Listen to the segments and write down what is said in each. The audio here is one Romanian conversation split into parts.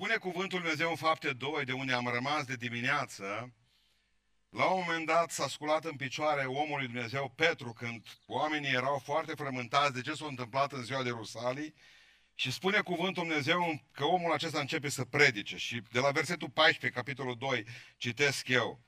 Spune cuvântul Lui Dumnezeu în fapte 2, de unde am rămas de dimineață, la un moment dat s-a sculat în picioare omul lui Dumnezeu Petru, când oamenii erau foarte frământați de ce s-a întâmplat în ziua de Rusalii, și spune cuvântul Dumnezeu că omul acesta începe să predice. Și de la versetul 14, capitolul 2, citesc eu.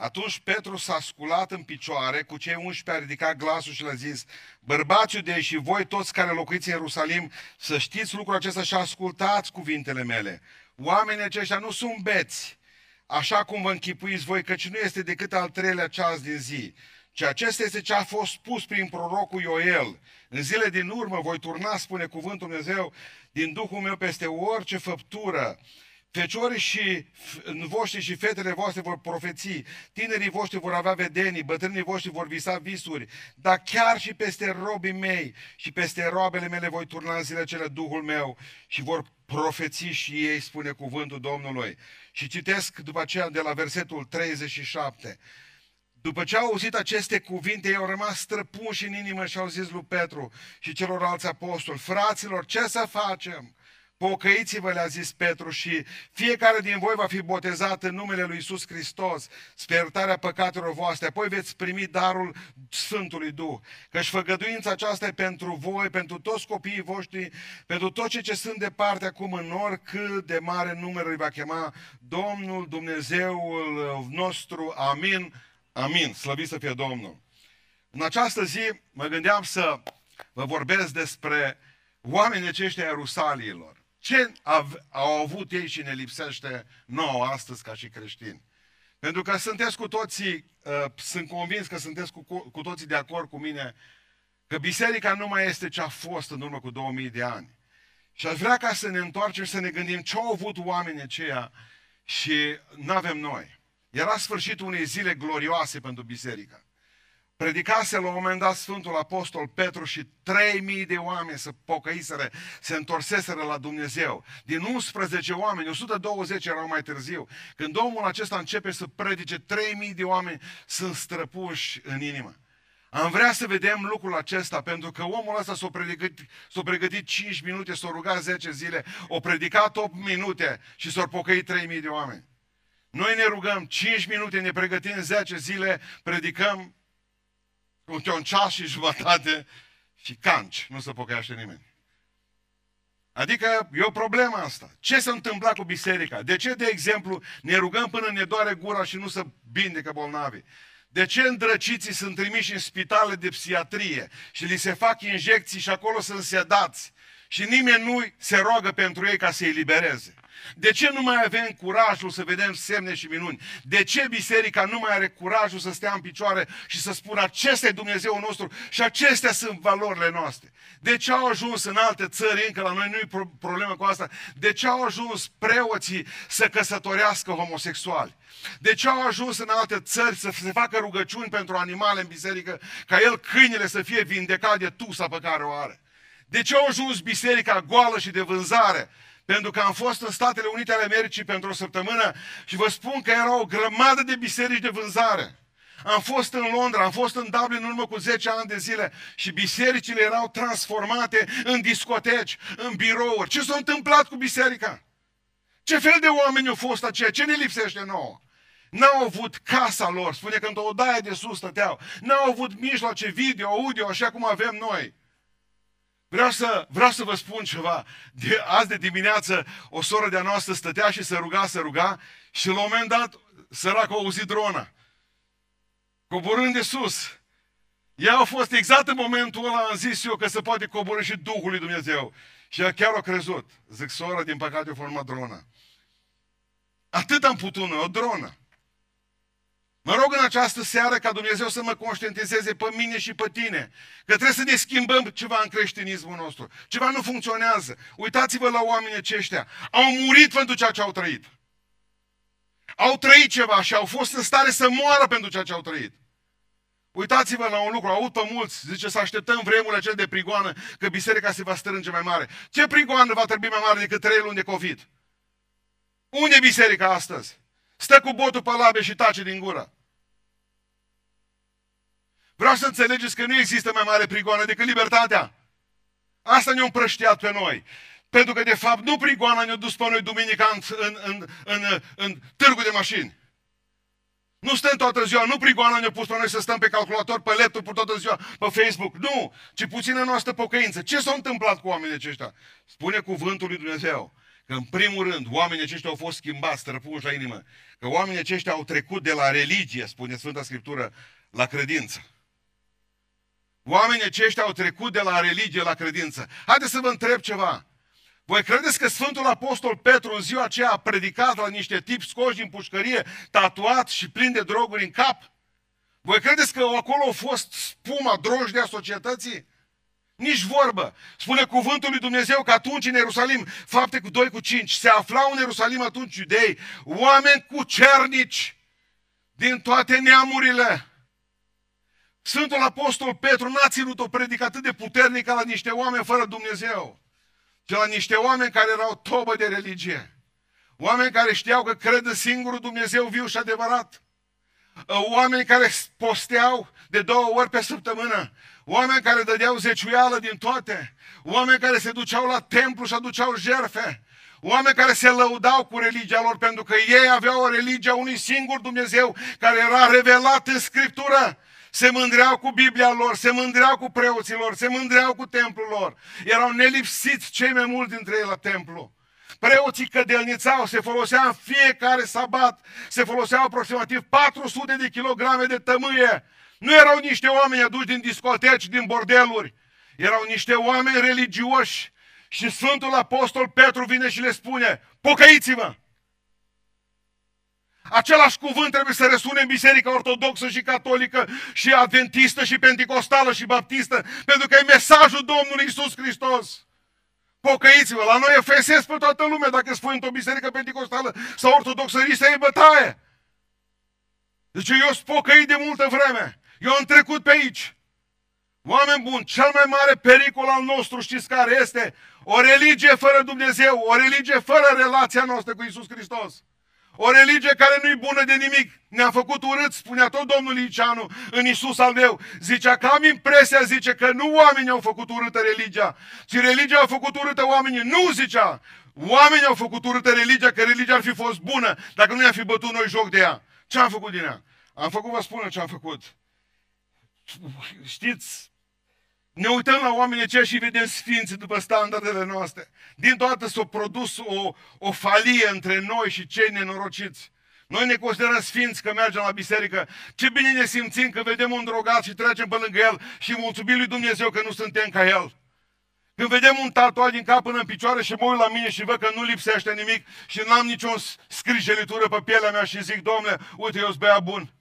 Atunci Petru s-a sculat în picioare, cu cei 11 a ridicat glasul și le-a zis, bărbații de și voi toți care locuiți în Ierusalim, să știți lucrul acesta și ascultați cuvintele mele. Oamenii aceștia nu sunt beți, așa cum vă închipuiți voi, căci nu este decât al treilea ceas din zi. Și acesta este ce a fost spus prin prorocul Ioel. În zile din urmă voi turna, spune cuvântul Dumnezeu, din Duhul meu peste orice făptură Feciorii și voștri și fetele voastre vor profeți, tinerii voștri vor avea vedenii, bătrânii voștri vor visa visuri, dar chiar și peste robii mei și peste roabele mele voi turna în zile cele Duhul meu și vor profeți și ei, spune cuvântul Domnului. Și citesc după aceea de la versetul 37. După ce au auzit aceste cuvinte, ei au rămas străpunși în inimă și au zis lui Petru și celorlalți apostoli, fraților, ce să facem? Pocăiți-vă, le-a zis Petru, și fiecare din voi va fi botezat în numele Lui Isus Hristos, spre iertarea păcatelor voastre, apoi veți primi darul Sfântului Duh. Căci făgăduința aceasta e pentru voi, pentru toți copiii voștri, pentru toți cei ce sunt departe acum în oricât de mare număr îi va chema Domnul Dumnezeul nostru. Amin. Amin. Slăvit să fie Domnul. În această zi mă gândeam să vă vorbesc despre oamenii aceștia Ierusaliilor. Ce au avut ei și ne lipsește nouă astăzi ca și creștini? Pentru că sunteți cu toții, uh, sunt convins că sunteți cu, cu toții de acord cu mine că biserica nu mai este ce a fost în urmă cu 2000 de ani. Și aș vrea ca să ne întoarcem și să ne gândim ce au avut oamenii aceia și nu avem noi. Era sfârșitul unei zile glorioase pentru biserică. Predicase la un moment dat Sfântul Apostol Petru și 3000 de oameni să pocăiseră, se întorseseră la Dumnezeu. Din 11 oameni, 120 erau mai târziu. Când omul acesta începe să predice, 3000 de oameni sunt străpuși în inimă. Am vrea să vedem lucrul acesta, pentru că omul ăsta s-a pregătit, s-a pregătit 5 minute, s-a rugat 10 zile, a predicat 8 minute și s-au pocăit 3000 de oameni. Noi ne rugăm 5 minute, ne pregătim 10 zile, predicăm între un ceas și jumătate și canci. Nu se pocăiește nimeni. Adică e o problemă asta. Ce se întâmpla cu biserica? De ce, de exemplu, ne rugăm până ne doare gura și nu se vindecă bolnavi? De ce îndrăciții sunt trimiși în spitale de psiatrie și li se fac injecții și acolo sunt sedați și nimeni nu se roagă pentru ei ca să i libereze? De ce nu mai avem curajul să vedem semne și minuni? De ce biserica nu mai are curajul să stea în picioare și să spună acesta e Dumnezeu nostru și acestea sunt valorile noastre? De ce au ajuns în alte țări, încă la noi nu e problemă cu asta, de ce au ajuns preoții să căsătorească homosexuali? De ce au ajuns în alte țări să se facă rugăciuni pentru animale în biserică, ca el câinele să fie vindecat de tusa pe care o are? De ce au ajuns biserica goală și de vânzare? pentru că am fost în Statele Unite ale Americii pentru o săptămână și vă spun că era o grămadă de biserici de vânzare. Am fost în Londra, am fost în Dublin în urmă cu 10 ani de zile și bisericile erau transformate în discoteci, în birouri. Ce s-a întâmplat cu biserica? Ce fel de oameni au fost aceia? Ce ne lipsește nouă? N-au avut casa lor, spune că într-o odaie de sus stăteau. N-au avut mijloace video, audio, așa cum avem noi. Vreau să, vreau să vă spun ceva. De, azi de dimineață o soră de-a noastră stătea și se ruga, se ruga și la un moment dat săracă a auzit drona. Coborând de sus. Ea a fost exact în momentul ăla, am zis eu că se poate coborâ și Duhul lui Dumnezeu. Și ea chiar a crezut. Zic, sora, din păcate, a format drona. Atât am putut noi, o dronă. Mă rog în această seară ca Dumnezeu să mă conștientizeze pe mine și pe tine. Că trebuie să ne schimbăm ceva în creștinismul nostru. Ceva nu funcționează. Uitați-vă la oamenii aceștia. Au murit pentru ceea ce au trăit. Au trăit ceva și au fost în stare să moară pentru ceea ce au trăit. Uitați-vă la un lucru, aud pe mulți, zice să așteptăm vremurile acele de prigoană, că biserica se va strânge mai mare. Ce prigoană va trebui mai mare decât trei luni de COVID? Unde e biserica astăzi? Stă cu botul pe labe și tace din gură. Vreau să înțelegeți că nu există mai mare prigoană decât libertatea. Asta ne-a împrăștiat pe noi. Pentru că, de fapt, nu prigoana ne-a dus pe noi duminica în, în, în, în, în târgul de mașini. Nu stăm toată ziua, nu prigoana ne-a pus pe noi să stăm pe calculator, pe laptop, pe toată ziua, pe Facebook. Nu, ci puțină noastră pocăință. Ce s-a întâmplat cu oamenii aceștia? Spune cuvântul lui Dumnezeu că în primul rând oamenii aceștia au fost schimbați, străpuși la inimă. Că oamenii aceștia au trecut de la religie, spune Sfânta Scriptură, la credință. Oamenii aceștia au trecut de la religie la credință. Haideți să vă întreb ceva. Voi credeți că Sfântul Apostol Petru în ziua aceea a predicat la niște tipi scoși din pușcărie, tatuat și plin de droguri în cap? Voi credeți că acolo a fost spuma drojdea societății? Nici vorbă. Spune cuvântul lui Dumnezeu că atunci în Ierusalim, fapte cu 2 cu 5, se aflau în Ierusalim atunci iudei, oameni cu cernici din toate neamurile. Sfântul Apostol Petru n-a ținut o predică atât de puternică la niște oameni fără Dumnezeu ci la niște oameni care erau tobă de religie. Oameni care știau că cred în singurul Dumnezeu viu și adevărat. Oameni care posteau de două ori pe săptămână. Oameni care dădeau zeciuială din toate. Oameni care se duceau la templu și aduceau jerfe. Oameni care se lăudau cu religia lor pentru că ei aveau o religie a unui singur Dumnezeu care era revelat în Scriptură se mândreau cu Biblia lor, se mândreau cu preoții lor, se mândreau cu templul lor. Erau nelipsiți cei mai mulți dintre ei la templu. Preoții cădelnițau, se folosea în fiecare sabat, se foloseau aproximativ 400 de kilograme de tămâie. Nu erau niște oameni aduși din discoteci, din bordeluri. Erau niște oameni religioși. Și Sfântul Apostol Petru vine și le spune, pocăiți-vă! Același cuvânt trebuie să răsune în Biserica Ortodoxă și Catolică și Adventistă și Pentecostală și Baptistă, pentru că e mesajul Domnului Isus Hristos. Pocăiți-vă, la noi e fesesc pe toată lumea dacă spui într-o biserică pentecostală sau ortodoxă, să e bătaie. Deci eu sunt pocăit de multă vreme. Eu am trecut pe aici. Oameni buni, cel mai mare pericol al nostru știți care este? O religie fără Dumnezeu, o religie fără relația noastră cu Isus Hristos. O religie care nu-i bună de nimic. Ne-a făcut urât, spunea tot domnul Liceanu în Isus al meu. Zicea că am impresia, zice, că nu oamenii au făcut urâtă religia, ci religia a făcut urâtă oamenii. Nu, zicea, oamenii au făcut urâtă religia, că religia ar fi fost bună, dacă nu i-am fi bătut noi joc de ea. Ce am făcut din ea? Am făcut, vă spun ce am făcut. Știți, ne uităm la oamenii aceia și vedem sfinți după standardele noastre. Din toată s-a produs o, o falie între noi și cei nenorociți. Noi ne considerăm sfinți că mergem la biserică. Ce bine ne simțim că vedem un drogat și trecem pe lângă el și mulțumim lui Dumnezeu că nu suntem ca el. Când vedem un tatuat din cap până în picioare și mă uit la mine și văd că nu lipsește nimic și n-am nicio scrijelitură pe pielea mea și zic, domnule, uite, eu sunt bea bun.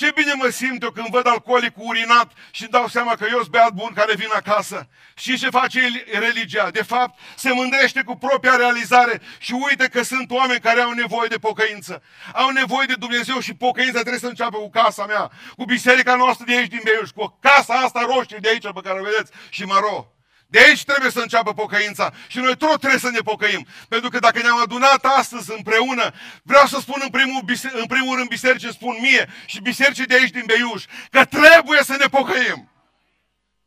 Ce bine mă simt eu când văd alcoolicul urinat și dau seama că eu sunt beat bun care vin acasă. Și ce face religia? De fapt, se mândrește cu propria realizare și uite că sunt oameni care au nevoie de pocăință. Au nevoie de Dumnezeu și pocăința trebuie să înceapă cu casa mea, cu biserica noastră de aici din Beiuș, cu casa asta roșie de aici pe care o vedeți și maro. De aici trebuie să înceapă pocăința și noi tot trebuie să ne pocăim. Pentru că dacă ne-am adunat astăzi împreună, vreau să spun în primul, în primul rând bisericii, spun mie și bisericii de aici din Beiuș, că trebuie să ne pocăim.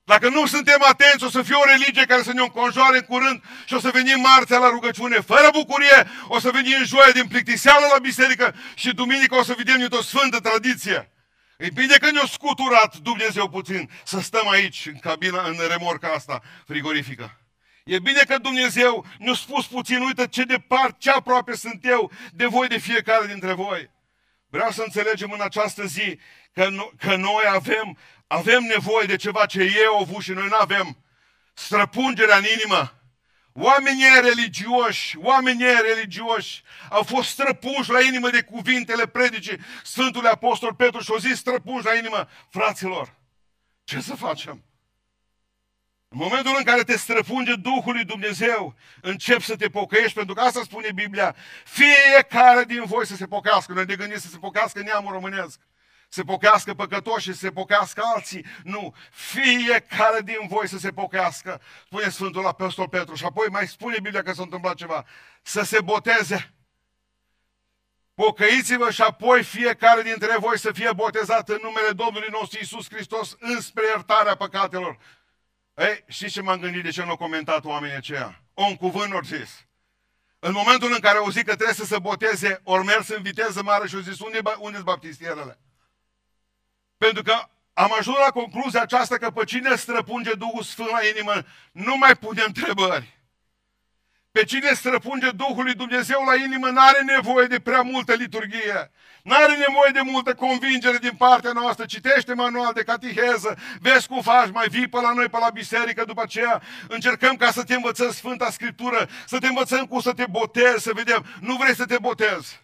Dacă nu suntem atenți, o să fie o religie care să ne înconjoare în curând și o să venim marțea la rugăciune fără bucurie, o să venim joia din plictiseală la biserică și duminică o să vedem o sfântă tradiție. E bine că ne-a scuturat Dumnezeu puțin să stăm aici, în cabina, în remorca asta frigorifică. E bine că Dumnezeu ne-a spus puțin, uite ce departe, ce aproape sunt eu de voi, de fiecare dintre voi. Vreau să înțelegem în această zi că, că noi avem, avem nevoie de ceva ce ei au avut și noi nu avem. Străpungerea în inimă Oamenii religioși, oamenii religioși au fost străpuși la inimă de cuvintele predicii Sfântului Apostol Petru și au zis străpuși la inimă, fraților, ce să facem? În momentul în care te străpunge Duhul lui Dumnezeu, încep să te pocăiești, pentru că asta spune Biblia, fiecare din voi să se pocăiască. Noi ne gândim să se pocăiască neamul românesc se pochească păcătoși și se pochească alții. Nu, fiecare din voi să se pochească, spune Sfântul Apostol Petru. Și apoi mai spune Biblia că s-a întâmplat ceva. Să se boteze. Pocăiți-vă și apoi fiecare dintre voi să fie botezat în numele Domnului nostru Isus Hristos înspre iertarea păcatelor. Ei, știți ce m-am gândit de ce nu au comentat oamenii aceia? O, un cuvânt ori zis. În momentul în care au zis că trebuie să se boteze, ori mers în viteză mare și au zis, unde, unde sunt baptistierele? Pentru că am ajuns la concluzia aceasta că pe cine străpunge Duhul Sfânt la inimă, nu mai pune întrebări. Pe cine străpunge Duhul lui Dumnezeu la inimă, nu are nevoie de prea multă liturghie. Nu are nevoie de multă convingere din partea noastră. Citește manual de catiheză, vezi cum faci, mai vii pe la noi, pe la biserică, după aceea încercăm ca să te învățăm Sfânta Scriptură, să te învățăm cum să te botezi, să vedem. Nu vrei să te botezi.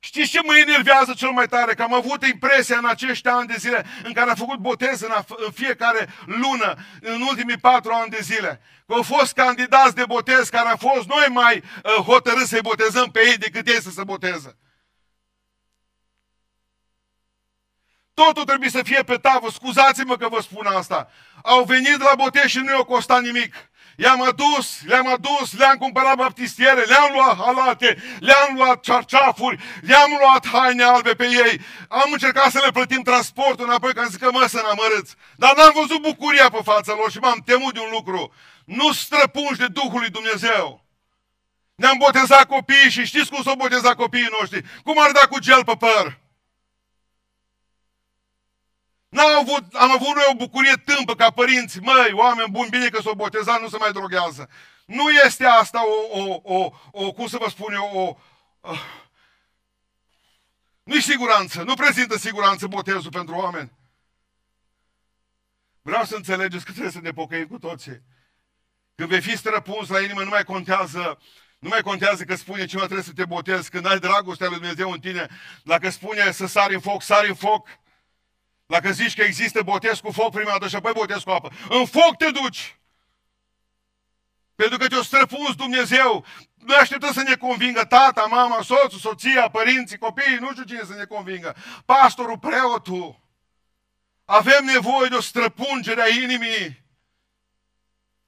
Știți ce mă enervează cel mai tare? Că am avut impresia în acești ani de zile în care am făcut botez în, în fiecare lună, în ultimii patru ani de zile. Că au fost candidați de botez care au fost noi mai uh, hotărâți să-i botezăm pe ei decât ei să se boteze. Totul trebuie să fie pe tavă. Scuzați-mă că vă spun asta. Au venit la botez și nu i-au costat nimic. I-am adus, le-am adus, le-am cumpărat baptistiere, le-am luat halate, le-am luat cearceafuri, le-am luat haine albe pe ei. Am încercat să le plătim transportul înapoi, că am zis că mă să n Dar n-am văzut bucuria pe fața lor și m-am temut de un lucru. Nu străpungi de Duhul lui Dumnezeu. Ne-am botezat copiii și știți cum s-au botezat copiii noștri? Cum ar da cu gel pe păr? N-am avut, am avut noi o bucurie tâmpă ca părinți, măi, oameni buni, bine că s-au botezat, nu se mai droghează. Nu este asta o, o, o, o cum să vă spun eu, o... Uh, nu-i siguranță, nu prezintă siguranță botezul pentru oameni. Vreau să înțelegeți că trebuie să ne pocăim cu toții. Când vei fi străpuns la inimă, nu mai contează nu mai contează că spune ceva, trebuie să te botezi. Când ai dragostea lui Dumnezeu în tine, dacă spune să sari în foc, sari în foc. Dacă zici că există botez cu foc prima dată și apoi botez cu apă, în foc te duci! Pentru că te-o străpuns Dumnezeu. Noi așteptăm să ne convingă tata, mama, soțul, soția, părinții, copiii, nu știu cine să ne convingă. Pastorul, preotul. Avem nevoie de o străpungere a inimii.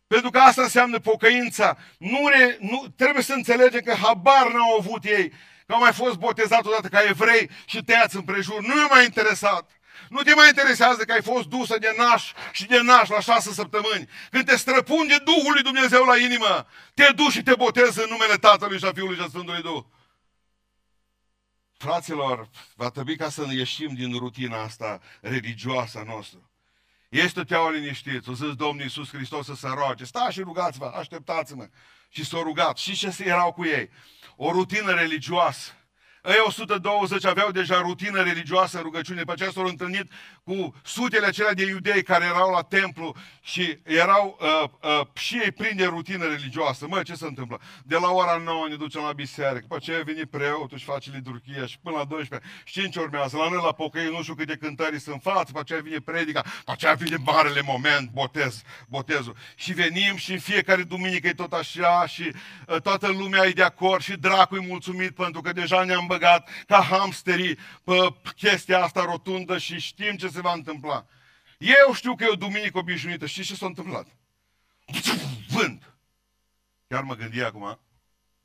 Pentru că asta înseamnă pocăința. Nu, re, nu trebuie să înțelegem că habar n-au avut ei. Că au mai fost botezat odată ca evrei și tăiați împrejur. Nu i-a mai interesat. Nu te mai interesează că ai fost dusă de naș și de naș la șase săptămâni. Când te străpunge Duhul lui Dumnezeu la inimă, te duci și te botezi în numele Tatălui și a Fiului și a Sfântului Duh. Fraților, va trebui ca să ieșim din rutina asta religioasă a noastră. Este teau liniștit, o zis Domnul Iisus Hristos să se roage. Stați și rugați-vă, așteptați-mă. Și s-au rugat. Și ce erau cu ei? O rutină religioasă. Ei 120 aveau deja rutină religioasă în rugăciune, după aceea s-au întâlnit cu sutele acelea de iudei care erau la templu și erau uh, uh, și ei plini de rutină religioasă. Mă, ce se întâmplă? De la ora 9 ne ducem la biserică, după aceea vine preotul și face liturghia și până la 12 și ce urmează? La noi la pocăi nu știu câte cântări sunt față, după aceea vine predica, după aceea vine marele moment, botez, botezul. Și venim și în fiecare duminică e tot așa și uh, toată lumea e de acord și dracul e mulțumit pentru că deja ne-am băgat ca hamsterii pe chestia asta rotundă și știm ce se va întâmpla. Eu știu că e o duminică obișnuită. Știți ce s-a întâmplat? Vânt. Chiar mă gândi acum,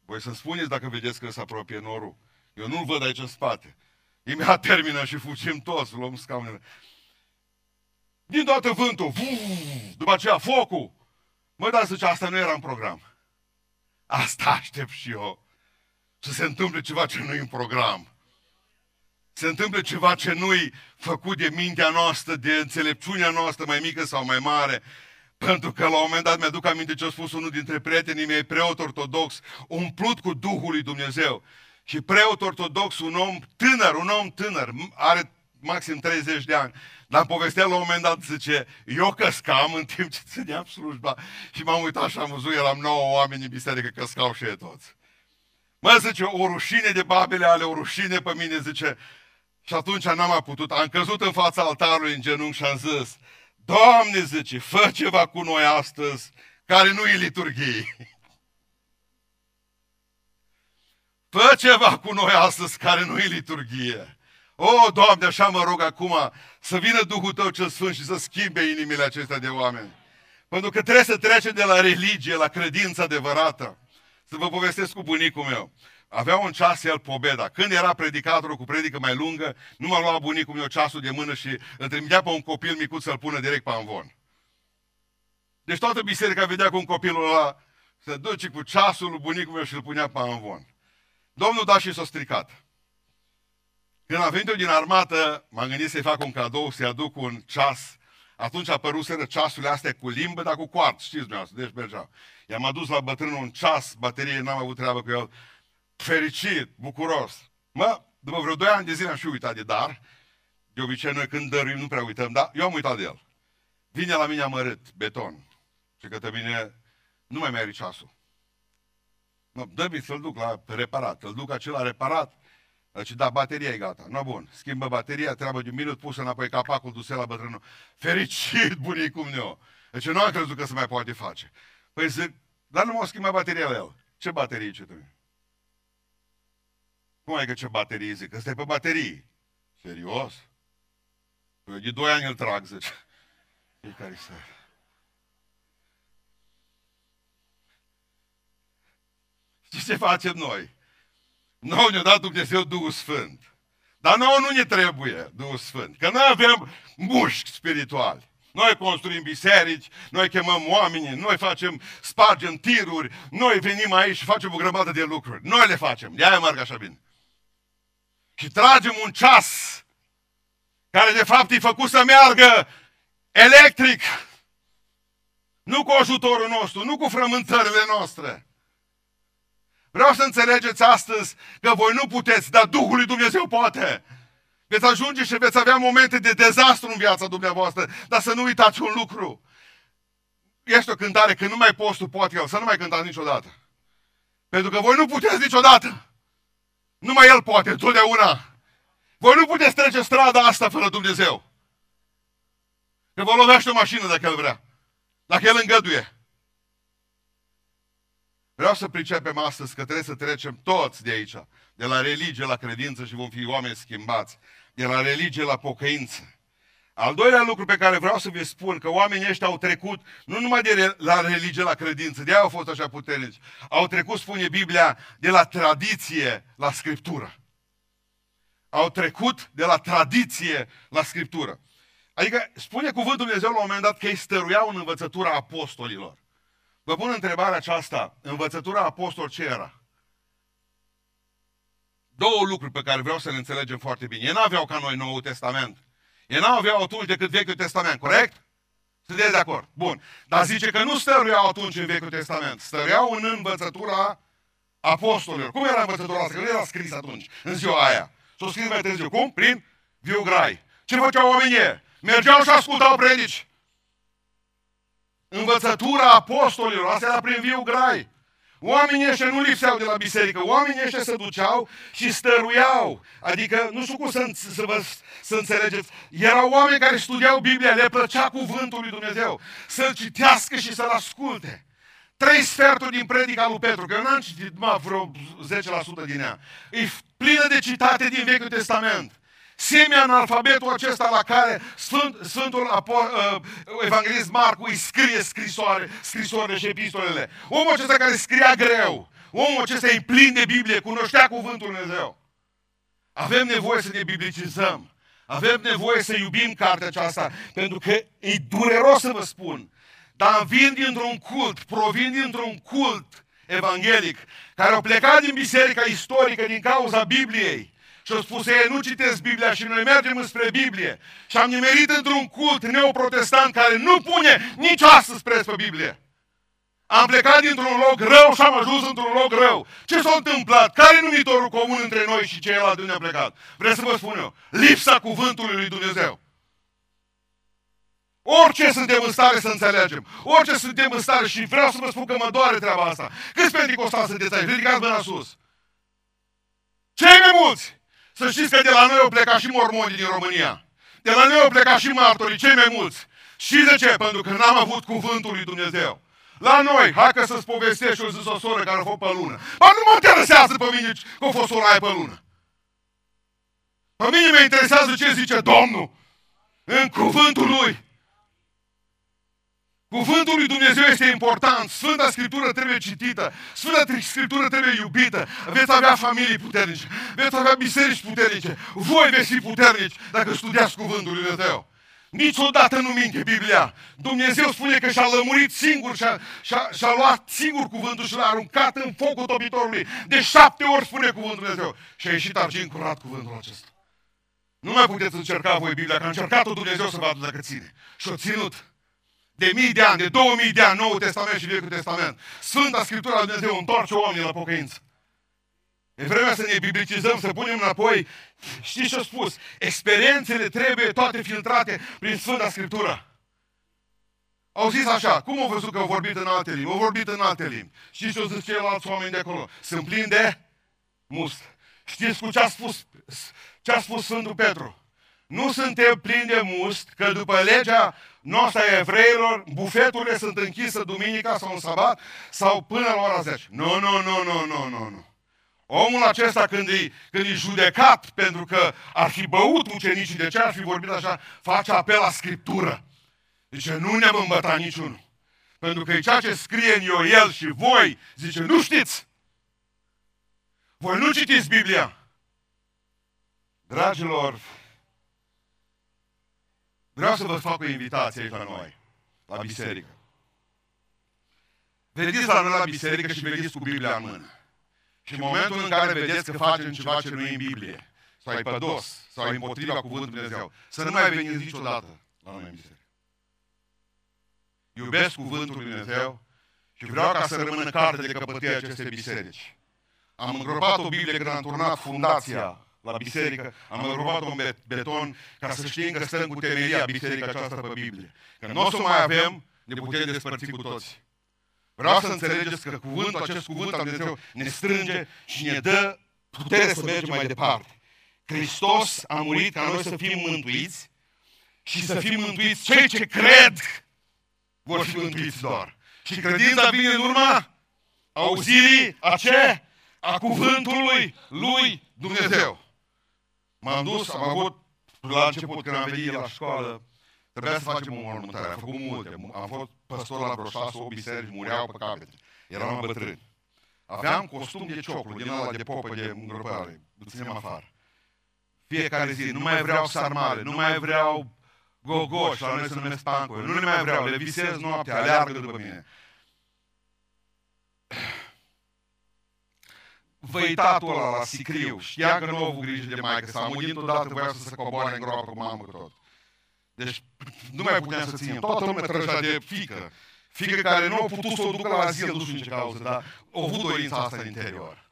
voi să spuneți dacă vedeți că se apropie norul. Eu nu-l văd aici în spate. Imediat termină și fugim toți, luăm scaunele. Din toată vântul, după aceea focul. Mă, dar zice, asta nu era în program. Asta aștept și eu să se întâmple ceva ce nu e în program. Se întâmple ceva ce nu-i făcut de mintea noastră, de înțelepciunea noastră mai mică sau mai mare. Pentru că la un moment dat mi-aduc aminte ce a spus unul dintre prietenii mei, preot ortodox, umplut cu Duhul lui Dumnezeu. Și preot ortodox, un om tânăr, un om tânăr, are maxim 30 de ani. Dar povestea la un moment dat, zice, eu căscam în timp ce țineam slujba și m-am uitat și am văzut, eram nouă oameni în biserică, căscau și ei toți. Mă, zice, o rușine de babele ale, o rușine pe mine, zice. Și atunci n-am mai putut. Am căzut în fața altarului în genunchi și am zis, Doamne, zice, fă ceva cu noi astăzi, care nu e liturghie. Fă ceva cu noi astăzi care nu e liturghie. O, Doamne, așa mă rog acum să vină Duhul Tău cel Sfânt și să schimbe inimile acestea de oameni. Pentru că trebuie să trece de la religie la credință adevărată. Să vă povestesc cu bunicul meu. Avea un ceas el pobeda. Când era predicatorul cu predică mai lungă, nu m-a luat bunicul meu ceasul de mână și îl trimitea pe un copil micuț să-l pună direct pe amvon. Deci toată biserica vedea cum copilul ăla se duce cu ceasul lui bunicul meu și îl punea pe amvon. Domnul daș și s-a stricat. Când a venit eu din armată, m-am gândit să-i fac un cadou, să-i aduc un ceas. Atunci apăruseră ceasurile astea cu limbă, dar cu coart, știți dumneavoastră, deci mergeau. I-am adus la bătrânul un ceas, baterie, n-am avut treabă cu el. Fericit, bucuros. Mă, după vreo doi ani de zile am și uitat de dar. De obicei noi când dăruim nu prea uităm, dar eu am uitat de el. Vine la mine amărât, beton. Și către mine nu mai merge ceasul. No, dă-mi să-l duc la reparat. Îl duc acela reparat. Deci, da, bateria e gata. No, bun. Schimbă bateria, treabă de un minut, pusă înapoi capacul, duse la bătrânul. Fericit, bunicul meu! Deci nu am crezut că se mai poate face. Păi zic, dar nu m-au schimbat bateria la el. Ce baterie, ce tu? Cum ai că ce baterie, zic? Ăsta e pe baterie. Serios? Păi de doi ani îl trag, zice. Fiecare să... Știți ce facem noi? Noi ne-a dat Dumnezeu Duhul Sfânt. Dar nouă nu ne trebuie Duhul Sfânt. Că noi avem mușchi spirituali. Noi construim biserici, noi chemăm oamenii, noi facem, spargem tiruri, noi venim aici și facem o grămadă de lucruri. Noi le facem, de aia merg așa bine. Și tragem un ceas care de fapt e făcut să meargă electric. Nu cu ajutorul nostru, nu cu frământările noastre. Vreau să înțelegeți astăzi că voi nu puteți, dar Duhul lui Dumnezeu poate. Veți ajunge și veți avea momente de dezastru în viața dumneavoastră, dar să nu uitați un lucru. Este o cântare, când nu mai poți tu, poate El, să nu mai cântați niciodată. Pentru că voi nu puteți niciodată. Numai El poate, întotdeauna. Voi nu puteți trece strada asta fără Dumnezeu. Că vă lovește o mașină dacă El vrea. Dacă El îngăduie. Vreau să pricepem astăzi că trebuie să trecem toți de aici, de la religie la credință și vom fi oameni schimbați, de la religie la pocăință. Al doilea lucru pe care vreau să vi spun, că oamenii ăștia au trecut nu numai de la religie la credință, de aia au fost așa puternici, au trecut, spune Biblia, de la tradiție la scriptură. Au trecut de la tradiție la scriptură. Adică spune cuvântul Dumnezeu la un moment dat că ei stăruiau în învățătura apostolilor. Vă pun întrebarea aceasta. Învățătura apostol ce era? Două lucruri pe care vreau să le înțelegem foarte bine. Ei n-aveau ca noi Noul Testament. Ei n-aveau atunci decât Vechiul Testament, corect? Sunteți de acord? Bun. Dar zice că nu stăruiau atunci în Vechiul Testament. Stăruiau în învățătura apostolilor. Cum era învățătura asta? Că nu era scris atunci, în ziua aia. S-o scris mai târziu. Cum? Prin viu grai. Ce făceau oamenii? Mergeau și ascultau predici învățătura apostolilor, asta era prin viu grai. Oamenii ăștia nu lipseau de la biserică, oamenii ăștia se duceau și stăruiau. Adică, nu știu cum să, să, vă, să înțelegeți, erau oameni care studiau Biblia, le plăcea cuvântul lui Dumnezeu, să-l citească și să-l asculte. Trei sferturi din predica lui Petru, că eu n-am citit mă, vreo 10% din ea. E plină de citate din Vechiul Testament semi-analfabetul acesta la care Sfânt, Sfântul Apo, uh, Evanghelist Marcu îi scrie scrisoare, scrisorile și epistolele. Omul acesta care scria greu, omul acesta e plin de Biblie, cunoștea cuvântul Dumnezeu. Avem nevoie să ne biblicizăm. Avem nevoie să iubim cartea aceasta, pentru că e dureros să vă spun. Dar vin dintr-un cult, provin dintr-un cult evanghelic, care au plecat din biserica istorică din cauza Bibliei și au spus, ei, nu citesc Biblia și noi mergem spre Biblie. Și am nimerit într-un cult neoprotestant care nu pune nici astăzi preț pe Biblie. Am plecat dintr-un loc rău și am ajuns într-un loc rău. Ce s-a întâmplat? Care e numitorul comun între noi și ceilalți de unde am plecat? Vreau să vă spun eu. Lipsa cuvântului lui Dumnezeu. Orice suntem în stare să înțelegem, orice suntem în stare și vreau să vă spun că mă doare treaba asta. Câți pentecostali sunteți aici? Ridicați mâna sus. Cei mai mulți! Să știți că de la noi au plecat și mormonii din România. De la noi au plecat și martorii, cei mai mulți. Și de ce? Pentru că n-am avut cuvântul lui Dumnezeu. La noi, hai că să-ți povestești o zis o soră care a fost pe lună. Ba nu mă interesează pe mine că a fost sora aia pe lună. Pe mine mă interesează ce zice Domnul în cuvântul lui. Cuvântul lui Dumnezeu este important. Sfânta Scriptură trebuie citită. Sfânta Scriptură trebuie iubită. Veți avea familii puternice. Veți avea biserici puternice. Voi veți fi puternici dacă studiați Cuvântul lui Dumnezeu. Niciodată nu minte Biblia. Dumnezeu spune că și-a lămurit singur, și-a, și-a, și-a luat singur cuvântul și l-a aruncat în focul topitorului. De șapte ori spune cuvântul Dumnezeu. Și a ieșit argint curat cuvântul acesta. Nu mai puteți încerca voi Biblia, că a încercat-o Dumnezeu să vadă dacă ține. Și o ținut. De mii de ani, de două mii de ani, Noul Testament și Vechiul Testament. Sfânta Scriptura lui Dumnezeu întoarce oamenii la pocăință. E vremea să ne biblicizăm, să punem înapoi. Știți ce a spus? Experiențele trebuie toate filtrate prin Sfânta Scriptură. Au zis așa, cum au văzut că au vorbit în alte limbi? Au vorbit în alte limbi. Știți ce au zis ceilalți oameni de acolo? Sunt plini de must. Știți cu ce a spus, ce a spus Sfântul Petru? Nu suntem plini de must, că după legea noastră a evreilor, bufeturile sunt închise duminica sau în sabat sau până la ora 10. Nu, nu, nu, nu, nu, nu, nu. Omul acesta când e, când e judecat pentru că ar fi băut ucenicii, de ce ar fi vorbit așa, face apel la Scriptură. Zice, nu ne-am îmbătat niciunul. Pentru că e ceea ce scrie în eu, el și voi, zice, nu știți. Voi nu citiți Biblia. Dragilor, vreau să vă fac o invitație aici la noi, la biserică. Veniți la noi la biserică și veniți cu Biblia în mână. Și în momentul în care vedeți că facem ceva ce nu e în Biblie, sau e pădos, sau e împotriva cuvântului Dumnezeu, să nu mai veniți niciodată la noi în biserică. Iubesc cuvântul lui Dumnezeu și vreau ca să rămână carte de căpătăie acestei biserici. Am îngropat o Biblie când am turnat fundația la biserică, am îngropat un beton ca să știm că stăm cu temelia biserica aceasta pe Biblie. Că nu o să mai avem, ne putem despărți cu toți. Vreau să înțelegeți că cuvântul, acest cuvânt al Dumnezeu ne strânge și ne dă putere să mergem mai departe. Hristos a murit ca noi să fim mântuiți și să fim mântuiți cei ce cred vor fi mântuiți doar. Și credința vine în urma auzirii a ce? A cuvântului lui Dumnezeu. M-am dus, am avut la început când am venit la școală, Trebuia să facem o mormântare, am făcut multe. Am fost păstor la vreo șase, o biserici, mureau pe capete. Eram bătrâni. Aveam costum de cioclu, din ăla de popă, de îngropare. Îl ținem afară. Fiecare zi, nu mai vreau sarmale, nu mai vreau gogoși, la noi se numesc pancuri, nu le mai vreau, le visez noaptea, aleargă după mine. Văitatul ăla la sicriu, știa că nu au avut grijă de maică, s-a murit odată, voia să se coboare în groapă cu mamă tot. Deci nu mai puteam să ținem. Toată lumea trăgea de fică. Fică care nu a putut să o ducă la azil, nu știu ce cauză, dar au avut dorința asta în interior.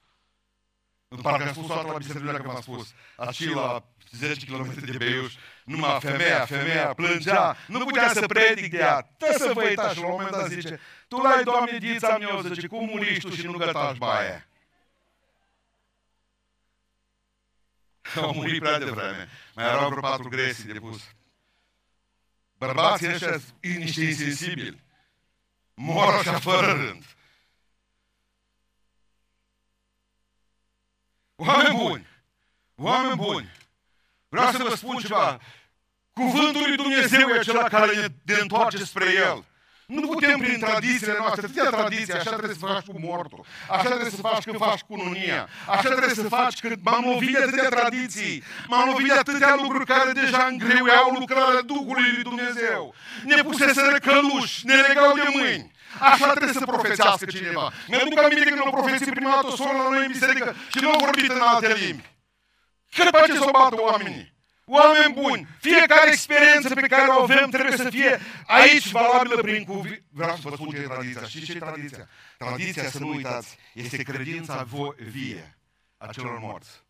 În parcă am spus toată la biserică că m-a spus, aci la 10 km de Beiuș, numai femeia, femeia plângea, nu putea să predic de ea, tă să vă uita și la un moment dat zice, tu l-ai, Doamne, dița meu, zice, cum muriști tu și nu gătași baie? Au murit prea devreme. Mai erau vreo patru gresii de pus. Bărbații ăștia sunt niște insensibili. Mor așa fără rând. Oameni buni! Oameni buni! Vreau să vă spun ceva. Cuvântul lui Dumnezeu e acela care ne întoarce spre El. Nu putem prin tradițiile noastre, atâtea tradiții, așa trebuie să faci cu mortul, așa trebuie să faci când faci cu nunia, așa trebuie să faci când m-am lovit de atâtea tradiții, m-am lovit de atâtea lucruri care deja îngreuiau lucrarea Duhului lui Dumnezeu. Ne puseseră căluși, ne legau de mâini. Așa trebuie să profețească cineva. Mi-aduc aminte când au profețit prima dată o la noi în biserică și nu au vorbit în alte limbi. Cât face să o bată oamenii? Oameni buni, fiecare experiență pe care o avem trebuie să fie aici valabilă prin cuvânt. Vreau să vă spun ce e tradiția. Știți ce e tradiția? Tradiția, să nu uitați, este credința vie a celor morți.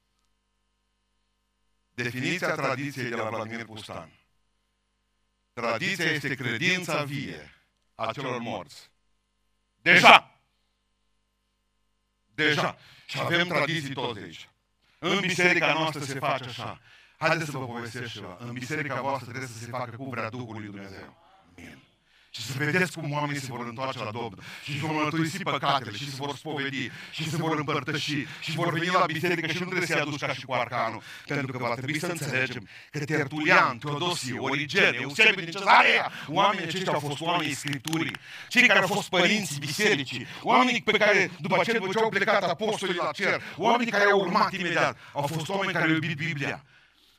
Definiția tradiției de la Vladimir Pustan. Tradiția este credința vie a celor morți. Deja! Deja! Și avem tradiții toți aici. În biserica noastră se face așa. Haideți să vă povestesc ceva. În biserica voastră trebuie să se facă cum vrea Duhul lui Dumnezeu. Amin. Și să vedeți cum oamenii se vor întoarce la Domnul și își vor mărturisi păcatele și se vor spovedi și se vor împărtăși și vor veni la biserică și nu trebuie să-i aduci ca și cu arcanul. Pentru că va trebui să înțelegem că Tertulian, Teodosie, Origene, Eusebiu din Cezarea, oamenii aceștia au fost oamenii Scripturii, cei care au fost părinții bisericii, oamenii pe care, după ce, după ce au plecat apostolii la cer, oamenii care au urmat imediat, au fost oameni care au iubit Biblia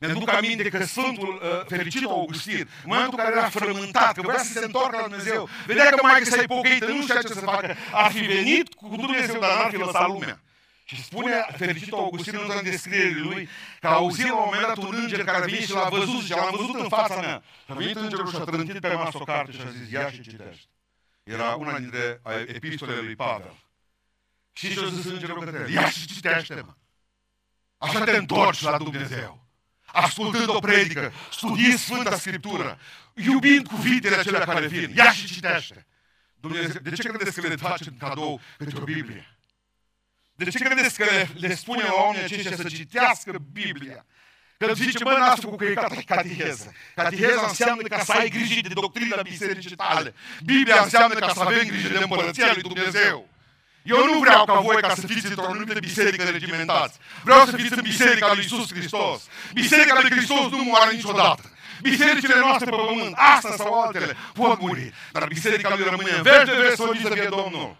Ne duc aminte că Sfântul uh, Fericit Augustin, în momentul în care era frământat, că vrea să se întoarcă la Dumnezeu, vedea că mai că s-a ipocăit, nu știa ce să facă, ar fi venit cu Dumnezeu, dar n-ar fi lăsat lumea. Și spune fericitul Augustin în descrierii lui că a auzit la un moment dat un înger care a venit și l-a văzut și l-am văzut în fața mea. Și a venit îngerul și a trântit pe masă o carte și a zis, ia și citește. Era una dintre epistolele lui Pavel. Și și-a zis îngerul către el, ia și citește, mă. Așa te întorci la Dumnezeu. Ascultând o predică, studiind Sfânta Scriptură, iubind cuvintele acelea care vin, ia și citește. Dumnezeu, de ce credeți că le face în cadou pentru o Biblie? De ce credeți că le, le spune la oamenii aceștia să citească Biblia? Că zice, bă, nasul cu că e cateheză. Cateheza înseamnă ca să ai grijă de doctrina bisericii tale. Biblia înseamnă ca să avem grijă de împărăția lui Dumnezeu. Eu nu vreau ca voi ca să fiți într-o anumită biserică regimentați. Vreau să fiți în biserica lui Iisus Hristos. Biserica lui Hristos nu moare niciodată. Bisericile noastre pe pământ, asta sau altele, pot muri. Dar biserica lui rămâne în veci de veci, să fie Domnul.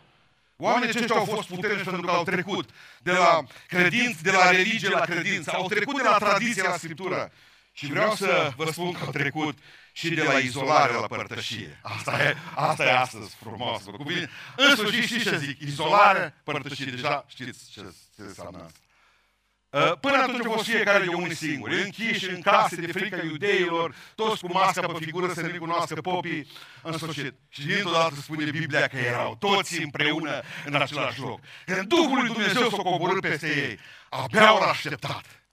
Oamenii aceștia au fost puternici pentru că au trecut de la credință, de la religie la credință, au trecut de la tradiție la Scriptură. Și vreau să vă spun că au trecut și de la izolare la părtășie. Asta e, asta e astăzi frumos. Vă cuvine. În sfârșit știți ce zic? Izolare, părtășie. Deja știți ce, ce înseamnă asta. Uh, până atunci a fost fiecare de unii singuri, închiși în case de frică iudeilor, toți cu masca pe figură să nu cunoască popii, în sfârșit. Și dintr-o dată spune Biblia că erau toți împreună în același loc. Când Duhul lui Dumnezeu s-a coborât peste ei, abia au așteptat.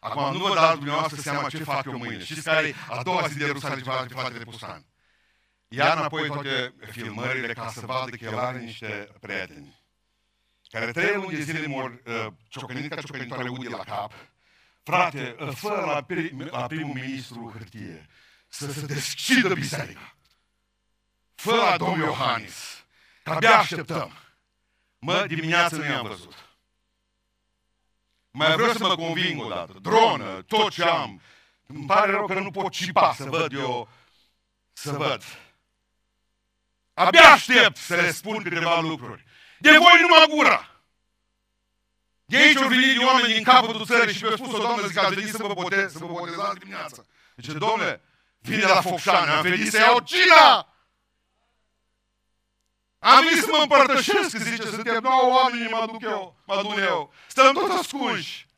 Acum nu vă dați dumneavoastră seama ce fac eu mâine. Știți care a doua zi de Ierusalim de frate de Pustan. Ia înapoi toate filmările ca să vadă că el are niște prieteni care trei luni de zile mor uh, ciocănit ca ciocănitoare Udi la cap, frate, uh, fă la, prim, la primul ministru hârtie să se deschidă biserica. Fă la domnul Iohannis, că abia așteptăm. Mă, dimineața nu i-am văzut. Mai vreau să mă conving o dată. Dronă, tot ce am. Îmi pare rău că nu pot cipa să văd eu, să văd. Abia aștept să le spun câteva lucruri. De voi numai gura! De aici au venit de oameni din capătul țării și mi-au spus-o, Doamne, zic, ați venit să vă, botez, să vă botezați dimineața. Zice, Domnule, vine la Focșani, am venit să iau cina! Am venit să mă împărtășesc, zice, suntem nouă oameni, mă duc eu, mă adun eu. Stăm toți ascunși.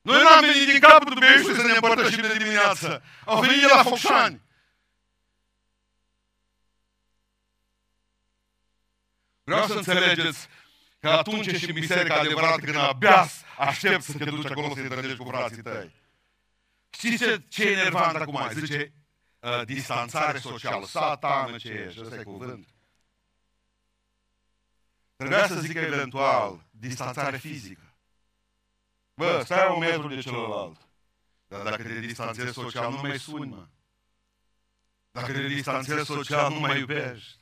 Noi n-am venit din capătul Beiușului să ne împărtășim de dimineață. Au venit de la Focșani. Vreau să înțelegeți că atunci și în biserica adevărată, când abia aștept să te duci acolo să-i trăgești cu frații tăi. Știți ce, ce e enervant acum? Zice, uh, distanțare socială. Satană ce ești, ăsta e cuvânt. Trebuia să zic eventual distanțare fizică. Bă, stai un metru de celălalt. Dar dacă te distanțezi social, nu mai suni, mă. Dacă te distanțezi social, nu mai iubești.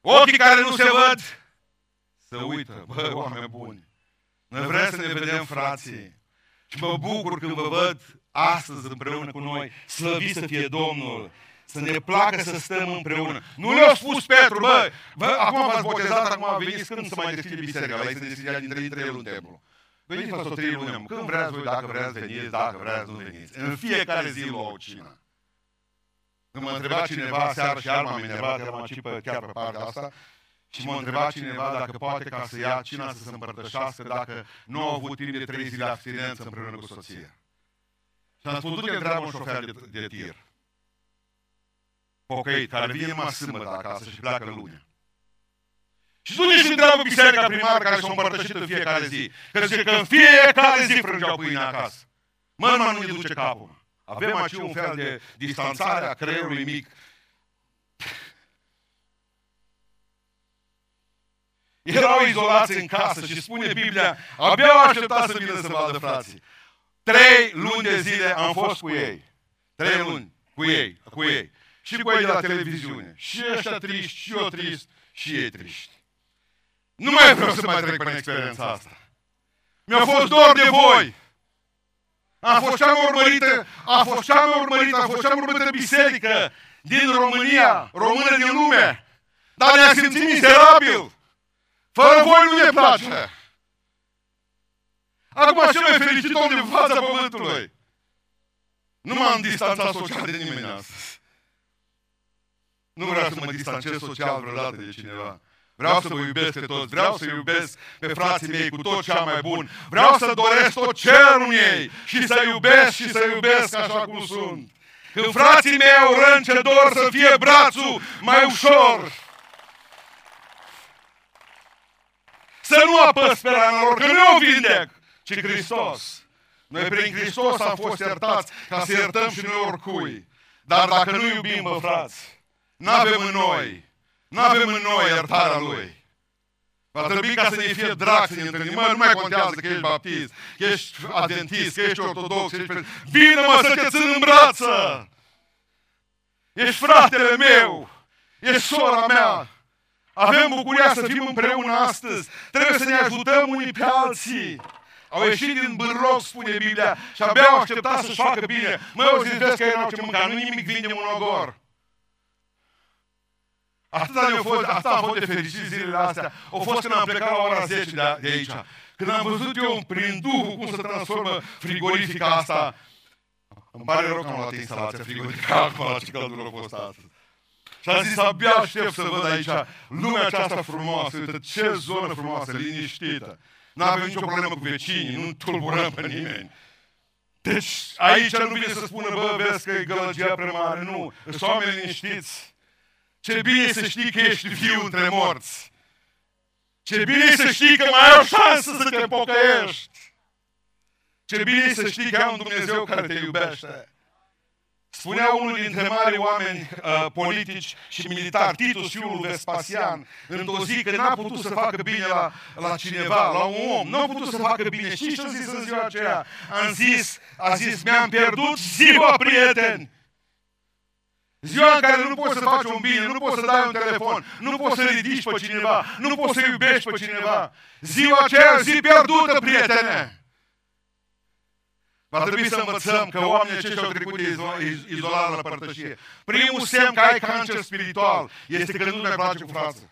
Ochii care nu se văd, să uită. Bă, oameni buni, noi vrem să ne vedem, frații. Și mă bucur când vă văd astăzi împreună cu noi. Slăvit să fie Domnul. Să ne placă să stăm împreună. Nu le-a spus Petru, bă, bă acum v-ați botezat, acum veniți când să mai deschide biserica, la să deschide dintre dintre el în templu. Veniți la o trei luni, când vreați voi, dacă vreați veniți, dacă vreați nu veniți. În fiecare zi la o cină. Când mă întreba cineva seara și iar m-am enervat, eram aici pe, chiar pe partea asta, și mă întreba cineva dacă poate ca să ia cina să se împărtășească dacă nu au avut timp de trei zile abstinență împreună cu soția. Și am spus, du-te întreabă un șofer de, de tir. Pocăit, care vine numai sâmbătă acasă și pleacă luni. Și du și întreabă biserica primară care s-a împărtășit în fiecare zi. Că zice că în fiecare zi frângeau pâine acasă. Mă, nu ne duce capul. Avem aici un fel de distanțare a creierului mic. Erau izolați în casă și spune Biblia, abia au așteptat să vină să vadă frații. Trei luni de zile am fost cu ei. Trei luni cu ei, cu ei. Și cu ei de la televiziune. Și ăștia triști, și eu trist, și ei triști. Nu mai vreau să mai trec prin experiența asta. Mi-a fost dor de voi. A fost cea mai urmărită, a fost cea mai urmărită, a fost cea mai urmărită biserică din România, română din lume. Dar ne-a simțit miserabil. Fără voi nu ne place. Acum cel mai fericit om din fața pământului. Nu m-am distanțat social de nimeni astăzi. Nu vreau să mă distanțez social vreodată de cineva. Vreau să vă iubesc pe toți, vreau să iubesc pe frații mei cu tot cea mai bun. Vreau să doresc tot cerul în ei și să iubesc și să iubesc așa cum sunt. Când frații mei au rând ce dor să fie brațul mai ușor. Să nu apăs pe rana lor, că nu o vindec, ci Hristos. Noi prin Hristos am fost iertați ca să iertăm și noi oricui. Dar dacă nu iubim, bă, frați, n-avem în noi, n-avem în noi iertarea Lui. Va trebui ca să ne fie drag să ne întâlnim. Mă, nu mai contează că ești baptist, că ești adventist, că ești ortodox, că ești... Vine-mă să te țin în brață! Ești fratele meu! Ești sora mea! Avem bucuria să fim împreună astăzi. Trebuie să ne ajutăm unii pe alții. Au ieșit din bârloc, spune Biblia, și abia au așteptat să-și facă bine. Mă, eu zic, vezi că erau ce mânca, nu nimic vine un ogor. Atât am fost, asta am fost de fericit zilele astea. Au fost când am plecat la ora 10 de, de aici. Când am văzut eu prin Duhul cum se transformă frigorifica asta. Îmi pare rău că am luat instalația frigorifică acum la ce căldură a fost astăzi. Și am zis, abia aștept să văd aici lumea aceasta frumoasă, uite ce zonă frumoasă, liniștită. Nu avem nicio problemă cu vecinii, nu tulburăm pe nimeni. Deci aici nu vine să spună, bă, vezi că e gălăgia prea mare, nu. Sunt oameni liniștiți. Ce bine să știi că ești viu între morți. Ce bine să știi că mai ai o șansă să te pocăiești. Ce bine să știi că ai un Dumnezeu care te iubește. Spunea unul dintre mari oameni uh, politici și militari, Titus, fiul lui Vespasian, într-o zi că n-a putut să facă bine la, la cineva, la un om, n-a putut să facă bine. Știți ce a zis în ziua aceea? Am zis, a zis, mi-am pierdut ziua, prieteni! Ziua în care nu poți să faci un bine, nu poți să dai un telefon, nu poți să ridici pe cineva, nu poți să iubești pe cineva. Ziua aceea, zi pierdută, prietene! Va trebui să învățăm că oamenii aceștia au trecut de izolare la părtășie. Primul semn că ai cancer spiritual este că nu mai place cu frață.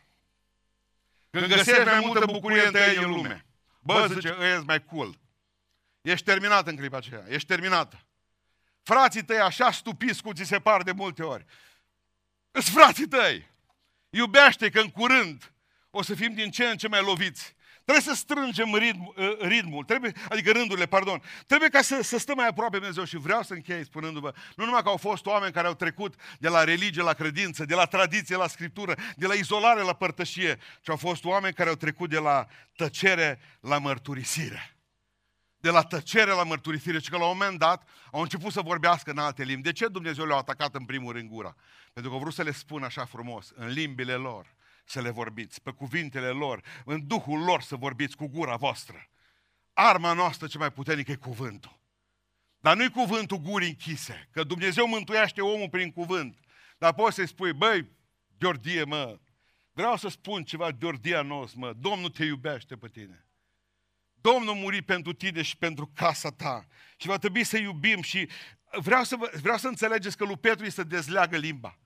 Când găsești mai multă bucurie în tăi în lume. Bă, zice, ești mai cool. Ești terminat în clipa aceea. Ești terminată. Frații tăi așa stupiți cum ți se par de multe ori. Îs frații tăi. Iubește că în curând o să fim din ce în ce mai loviți. Trebuie să strângem ritm, ă, ritmul, trebuie, adică rândurile, pardon. Trebuie ca să, să stăm mai aproape de Dumnezeu și vreau să închei spunându-vă, nu numai că au fost oameni care au trecut de la religie la credință, de la tradiție la scriptură, de la izolare la părtășie, ci au fost oameni care au trecut de la tăcere la mărturisire de la tăcere la mărturisire, și că la un moment dat au început să vorbească în alte limbi. De ce Dumnezeu le-a atacat în primul rând gura? Pentru că au vrut să le spună așa frumos, în limbile lor, să le vorbiți, pe cuvintele lor, în Duhul lor să vorbiți cu gura voastră. Arma noastră cea mai puternică e cuvântul. Dar nu-i cuvântul gurii închise, că Dumnezeu mântuiește omul prin cuvânt. Dar poți să-i spui, băi, Diordie, mă, vreau să spun ceva, Diordia nos, mă, Domnul te iubește pe tine. Domnul muri pentru tine și pentru casa ta. Și va trebui să iubim și vreau să, vreau să înțelegeți că lui Petru îi să dezleagă limba.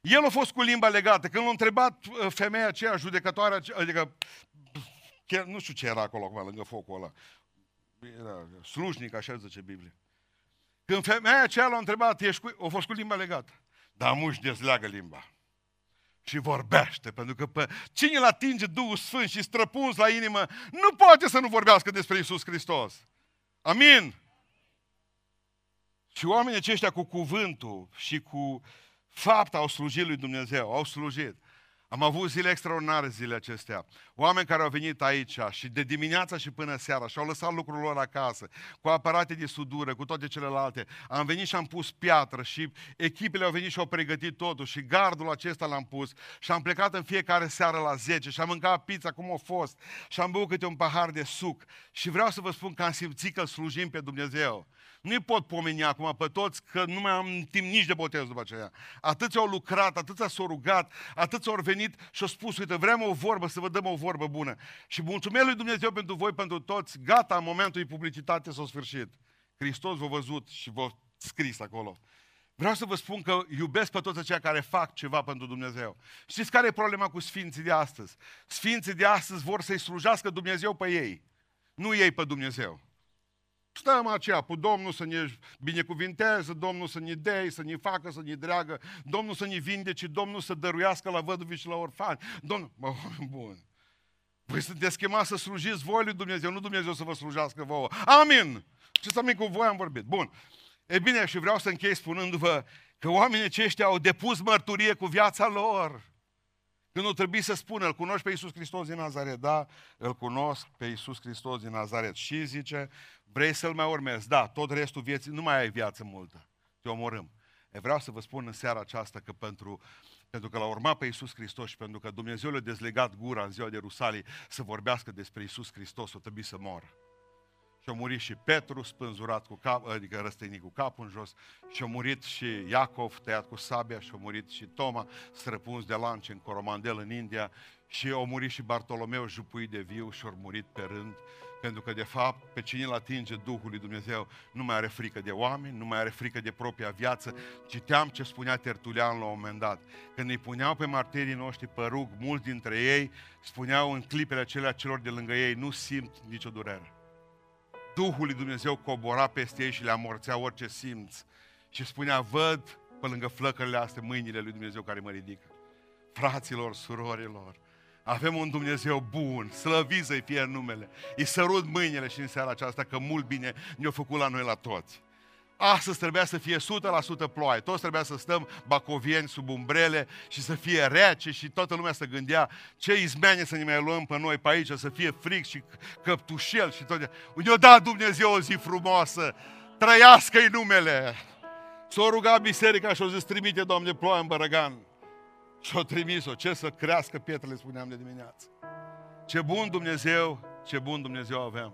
El a fost cu limba legată. Când l-a întrebat uh, femeia aceea, judecătoarea, adică, chiar, nu știu ce era acolo acum, lângă focul ăla. Era slujnic, așa zice Biblia. Când femeia aceea l-a întrebat, ești cu, a fost cu limba legată. Dar muși dezleagă limba. Și vorbește, pentru că pe cine îl atinge Duhul Sfânt și străpuns la inimă, nu poate să nu vorbească despre Isus Hristos. Amin? Și oamenii aceștia cu cuvântul și cu fapta au slujit lui Dumnezeu, au slujit. Am avut zile extraordinare zile acestea. Oameni care au venit aici și de dimineața și până seara și au lăsat lucrurile lor acasă, cu aparate de sudură, cu toate celelalte. Am venit și am pus piatră și echipele au venit și au pregătit totul și gardul acesta l-am pus și am plecat în fiecare seară la 10 și am mâncat pizza cum a fost și am băut câte un pahar de suc. Și vreau să vă spun că am simțit că slujim pe Dumnezeu. Nu-i pot pomeni acum pe toți că nu mai am timp nici de botez după aceea. Atâți au lucrat, atâți s-au rugat, atâți au venit și au spus, uite, vrem o vorbă, să vă dăm o vorbă bună. Și mulțumesc lui Dumnezeu pentru voi, pentru toți. Gata, în momentul publicitate s-a sfârșit. Hristos v-a văzut și v-a scris acolo. Vreau să vă spun că iubesc pe toți aceia care fac ceva pentru Dumnezeu. Știți care e problema cu sfinții de astăzi? Sfinții de astăzi vor să-i slujească Dumnezeu pe ei, nu ei pe Dumnezeu. Stăm aceea cu Domnul să ne binecuvinteze, Domnul să ne dea, să ne facă, să ne dreagă, Domnul să ne vindece, Domnul să dăruiască la văduvi și la orfani. Domnul, bă, bun. Voi sunteți chemați să slujiți voi lui Dumnezeu, nu Dumnezeu să vă slujească vouă. Amin! Ce să cu voi am vorbit. Bun. E bine, și vreau să închei spunându-vă că oamenii aceștia au depus mărturie cu viața lor. Când nu trebuie să spună, îl cunoști pe Iisus Hristos din Nazaret, da, îl cunosc pe Iisus Hristos din Nazaret. Și zice, vrei să-L mai urmezi, da, tot restul vieții, nu mai ai viață multă, te omorâm. E vreau să vă spun în seara aceasta că pentru, pentru că l-a urmat pe Iisus Hristos și pentru că Dumnezeu le-a dezlegat gura în ziua de Rusalii să vorbească despre Iisus Hristos, o trebuie să moră. Și a murit și Petru spânzurat cu cap, adică răstăinit cu capul în jos, și a murit și Iacov tăiat cu sabia, și a murit și Toma străpuns de lance în Coromandel în India, și a murit și Bartolomeu jupuit de viu și a murit pe rând, pentru că de fapt pe cine îl atinge Duhul lui Dumnezeu nu mai are frică de oameni, nu mai are frică de propria viață. Citeam ce spunea Tertulian la un moment dat. Când îi puneau pe martirii noștri pe rug, mulți dintre ei spuneau în clipele acelea celor de lângă ei, nu simt nicio durere. Duhul lui Dumnezeu cobora peste ei și le amorțea orice simț. Și spunea, văd pe lângă flăcările astea mâinile lui Dumnezeu care mă ridică. Fraților, surorilor, avem un Dumnezeu bun, slăvit să-i fie numele. Îi sărut mâinile și în seara aceasta că mult bine ne-a făcut la noi la toți. Astăzi trebuia să fie 100% ploaie, toți trebuia să stăm bacovieni sub umbrele și să fie rece și toată lumea să gândea ce izmene să ne mai luăm pe noi pe aici, să fie fric și căptușel și tot. Ne-a dat Dumnezeu o zi frumoasă, trăiască-i numele. S-a rugat biserica și a zis, trimite, Doamne, ploaie în Bărăgan. Și a trimis-o, ce să crească pietrele, spuneam de dimineață. Ce bun Dumnezeu, ce bun Dumnezeu avem.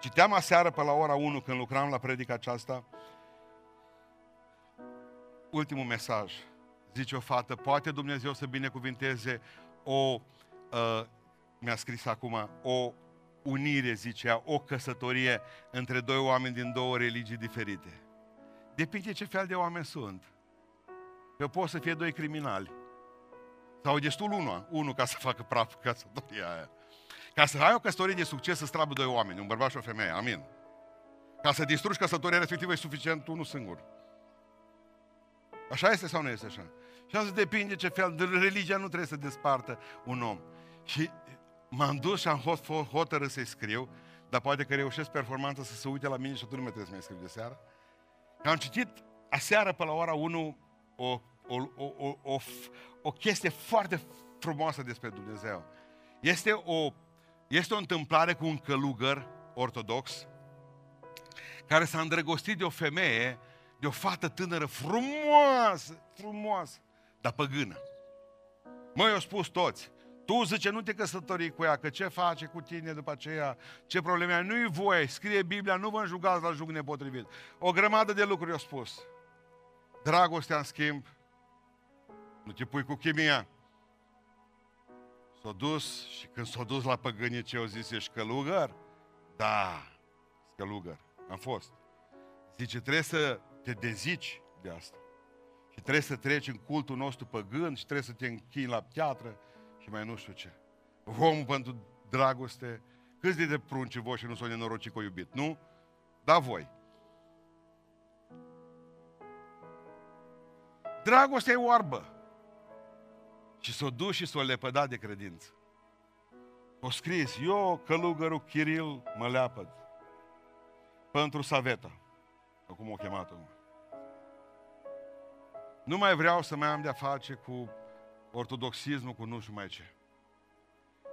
Citeam aseară pe la ora 1 când lucram la predica aceasta, ultimul mesaj. Zice o fată, poate Dumnezeu să binecuvinteze o, uh, mi-a scris acum, o unire, zicea, o căsătorie între doi oameni din două religii diferite. Depinde ce fel de oameni sunt. Că pot să fie doi criminali. Sau e destul unul, unul ca să facă praf căsătoria aia. Ca să ai o căsătorie de succes, să strabă doi oameni, un bărbat și o femeie. Amin. Ca să distrugi căsătoria respectivă e suficient unul singur. Așa este sau nu este așa? Și asta depinde ce fel de religia nu trebuie să despartă un om. Și m-am dus și am hotărât să-i scriu, dar poate că reușesc performanța să se uite la mine și atunci nu mai trebuie să mai scriu de seară. Am citit aseară pe la ora 1 o, o, o, o, o, o chestie foarte frumoasă despre Dumnezeu. Este o este o întâmplare cu un călugăr ortodox care s-a îndrăgostit de o femeie, de o fată tânără frumoasă, frumoasă, dar păgână. Măi, au spus toți, tu zice, nu te căsători cu ea, că ce face cu tine după aceea, ce probleme ai, nu-i voie, scrie Biblia, nu vă înjugați la jug nepotrivit. O grămadă de lucruri au spus. Dragostea, în schimb, nu te pui cu chimia. S-a dus și când s-a dus la păgânie ce au zis, ești călugăr? Da, călugăr, am fost. Zice, trebuie să te dezici de asta. Și trebuie să treci în cultul nostru păgân și trebuie să te închini la piatră și mai nu știu ce. Omul pentru dragoste, câți de, de prunci voi și nu s-au nenorocit cu iubit, nu? Da voi. Dragostea e oarbă. Și s-o dus și s-o lepădat de credință. O scris, eu, călugărul Chiril, mă leapăd pentru Saveta. Cum o chemat -o. Nu mai vreau să mai am de-a face cu ortodoxismul, cu nu știu mai ce.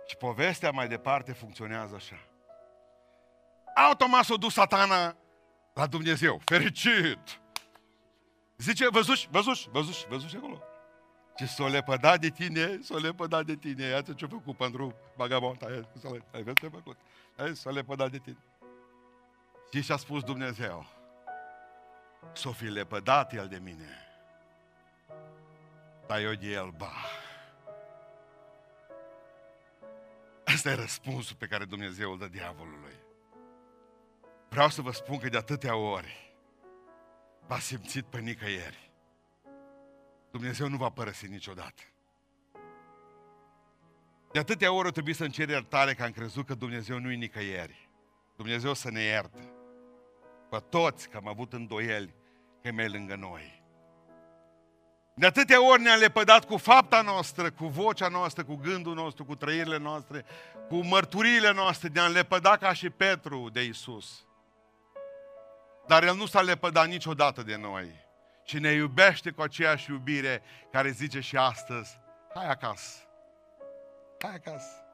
Și povestea mai departe funcționează așa. Automat s-a dus satana la Dumnezeu. Fericit! Zice, văzuși, văzuși, văzuși, văzuși acolo. Ce s-o lepădat de tine, s-o lepădat de tine. Iată ce-a făcut pentru bagabonta. Ai văzut ce a făcut? S-o lepădat de tine. Și și-a spus Dumnezeu, s-o fi lepădat el de mine, dar eu de el, ba. Asta e răspunsul pe care Dumnezeu îl dă diavolului. Vreau să vă spun că de atâtea ori v-a simțit pe nicăieri. Dumnezeu nu va părăsi niciodată. De atâtea ori trebuie să-mi cer iertare că am crezut că Dumnezeu nu-i nicăieri. Dumnezeu să ne ierte. Pe toți că am avut îndoieli că e mai lângă noi. De atâtea ori ne-a lepădat cu fapta noastră, cu vocea noastră, cu gândul nostru, cu trăirile noastre, cu mărturiile noastre, ne-a lepădat ca și Petru de Isus. Dar El nu s-a lepădat niciodată de noi, ci ne iubește cu aceeași iubire care zice și astăzi, hai acasă, hai acasă.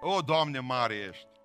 O, Doamne, mare ești!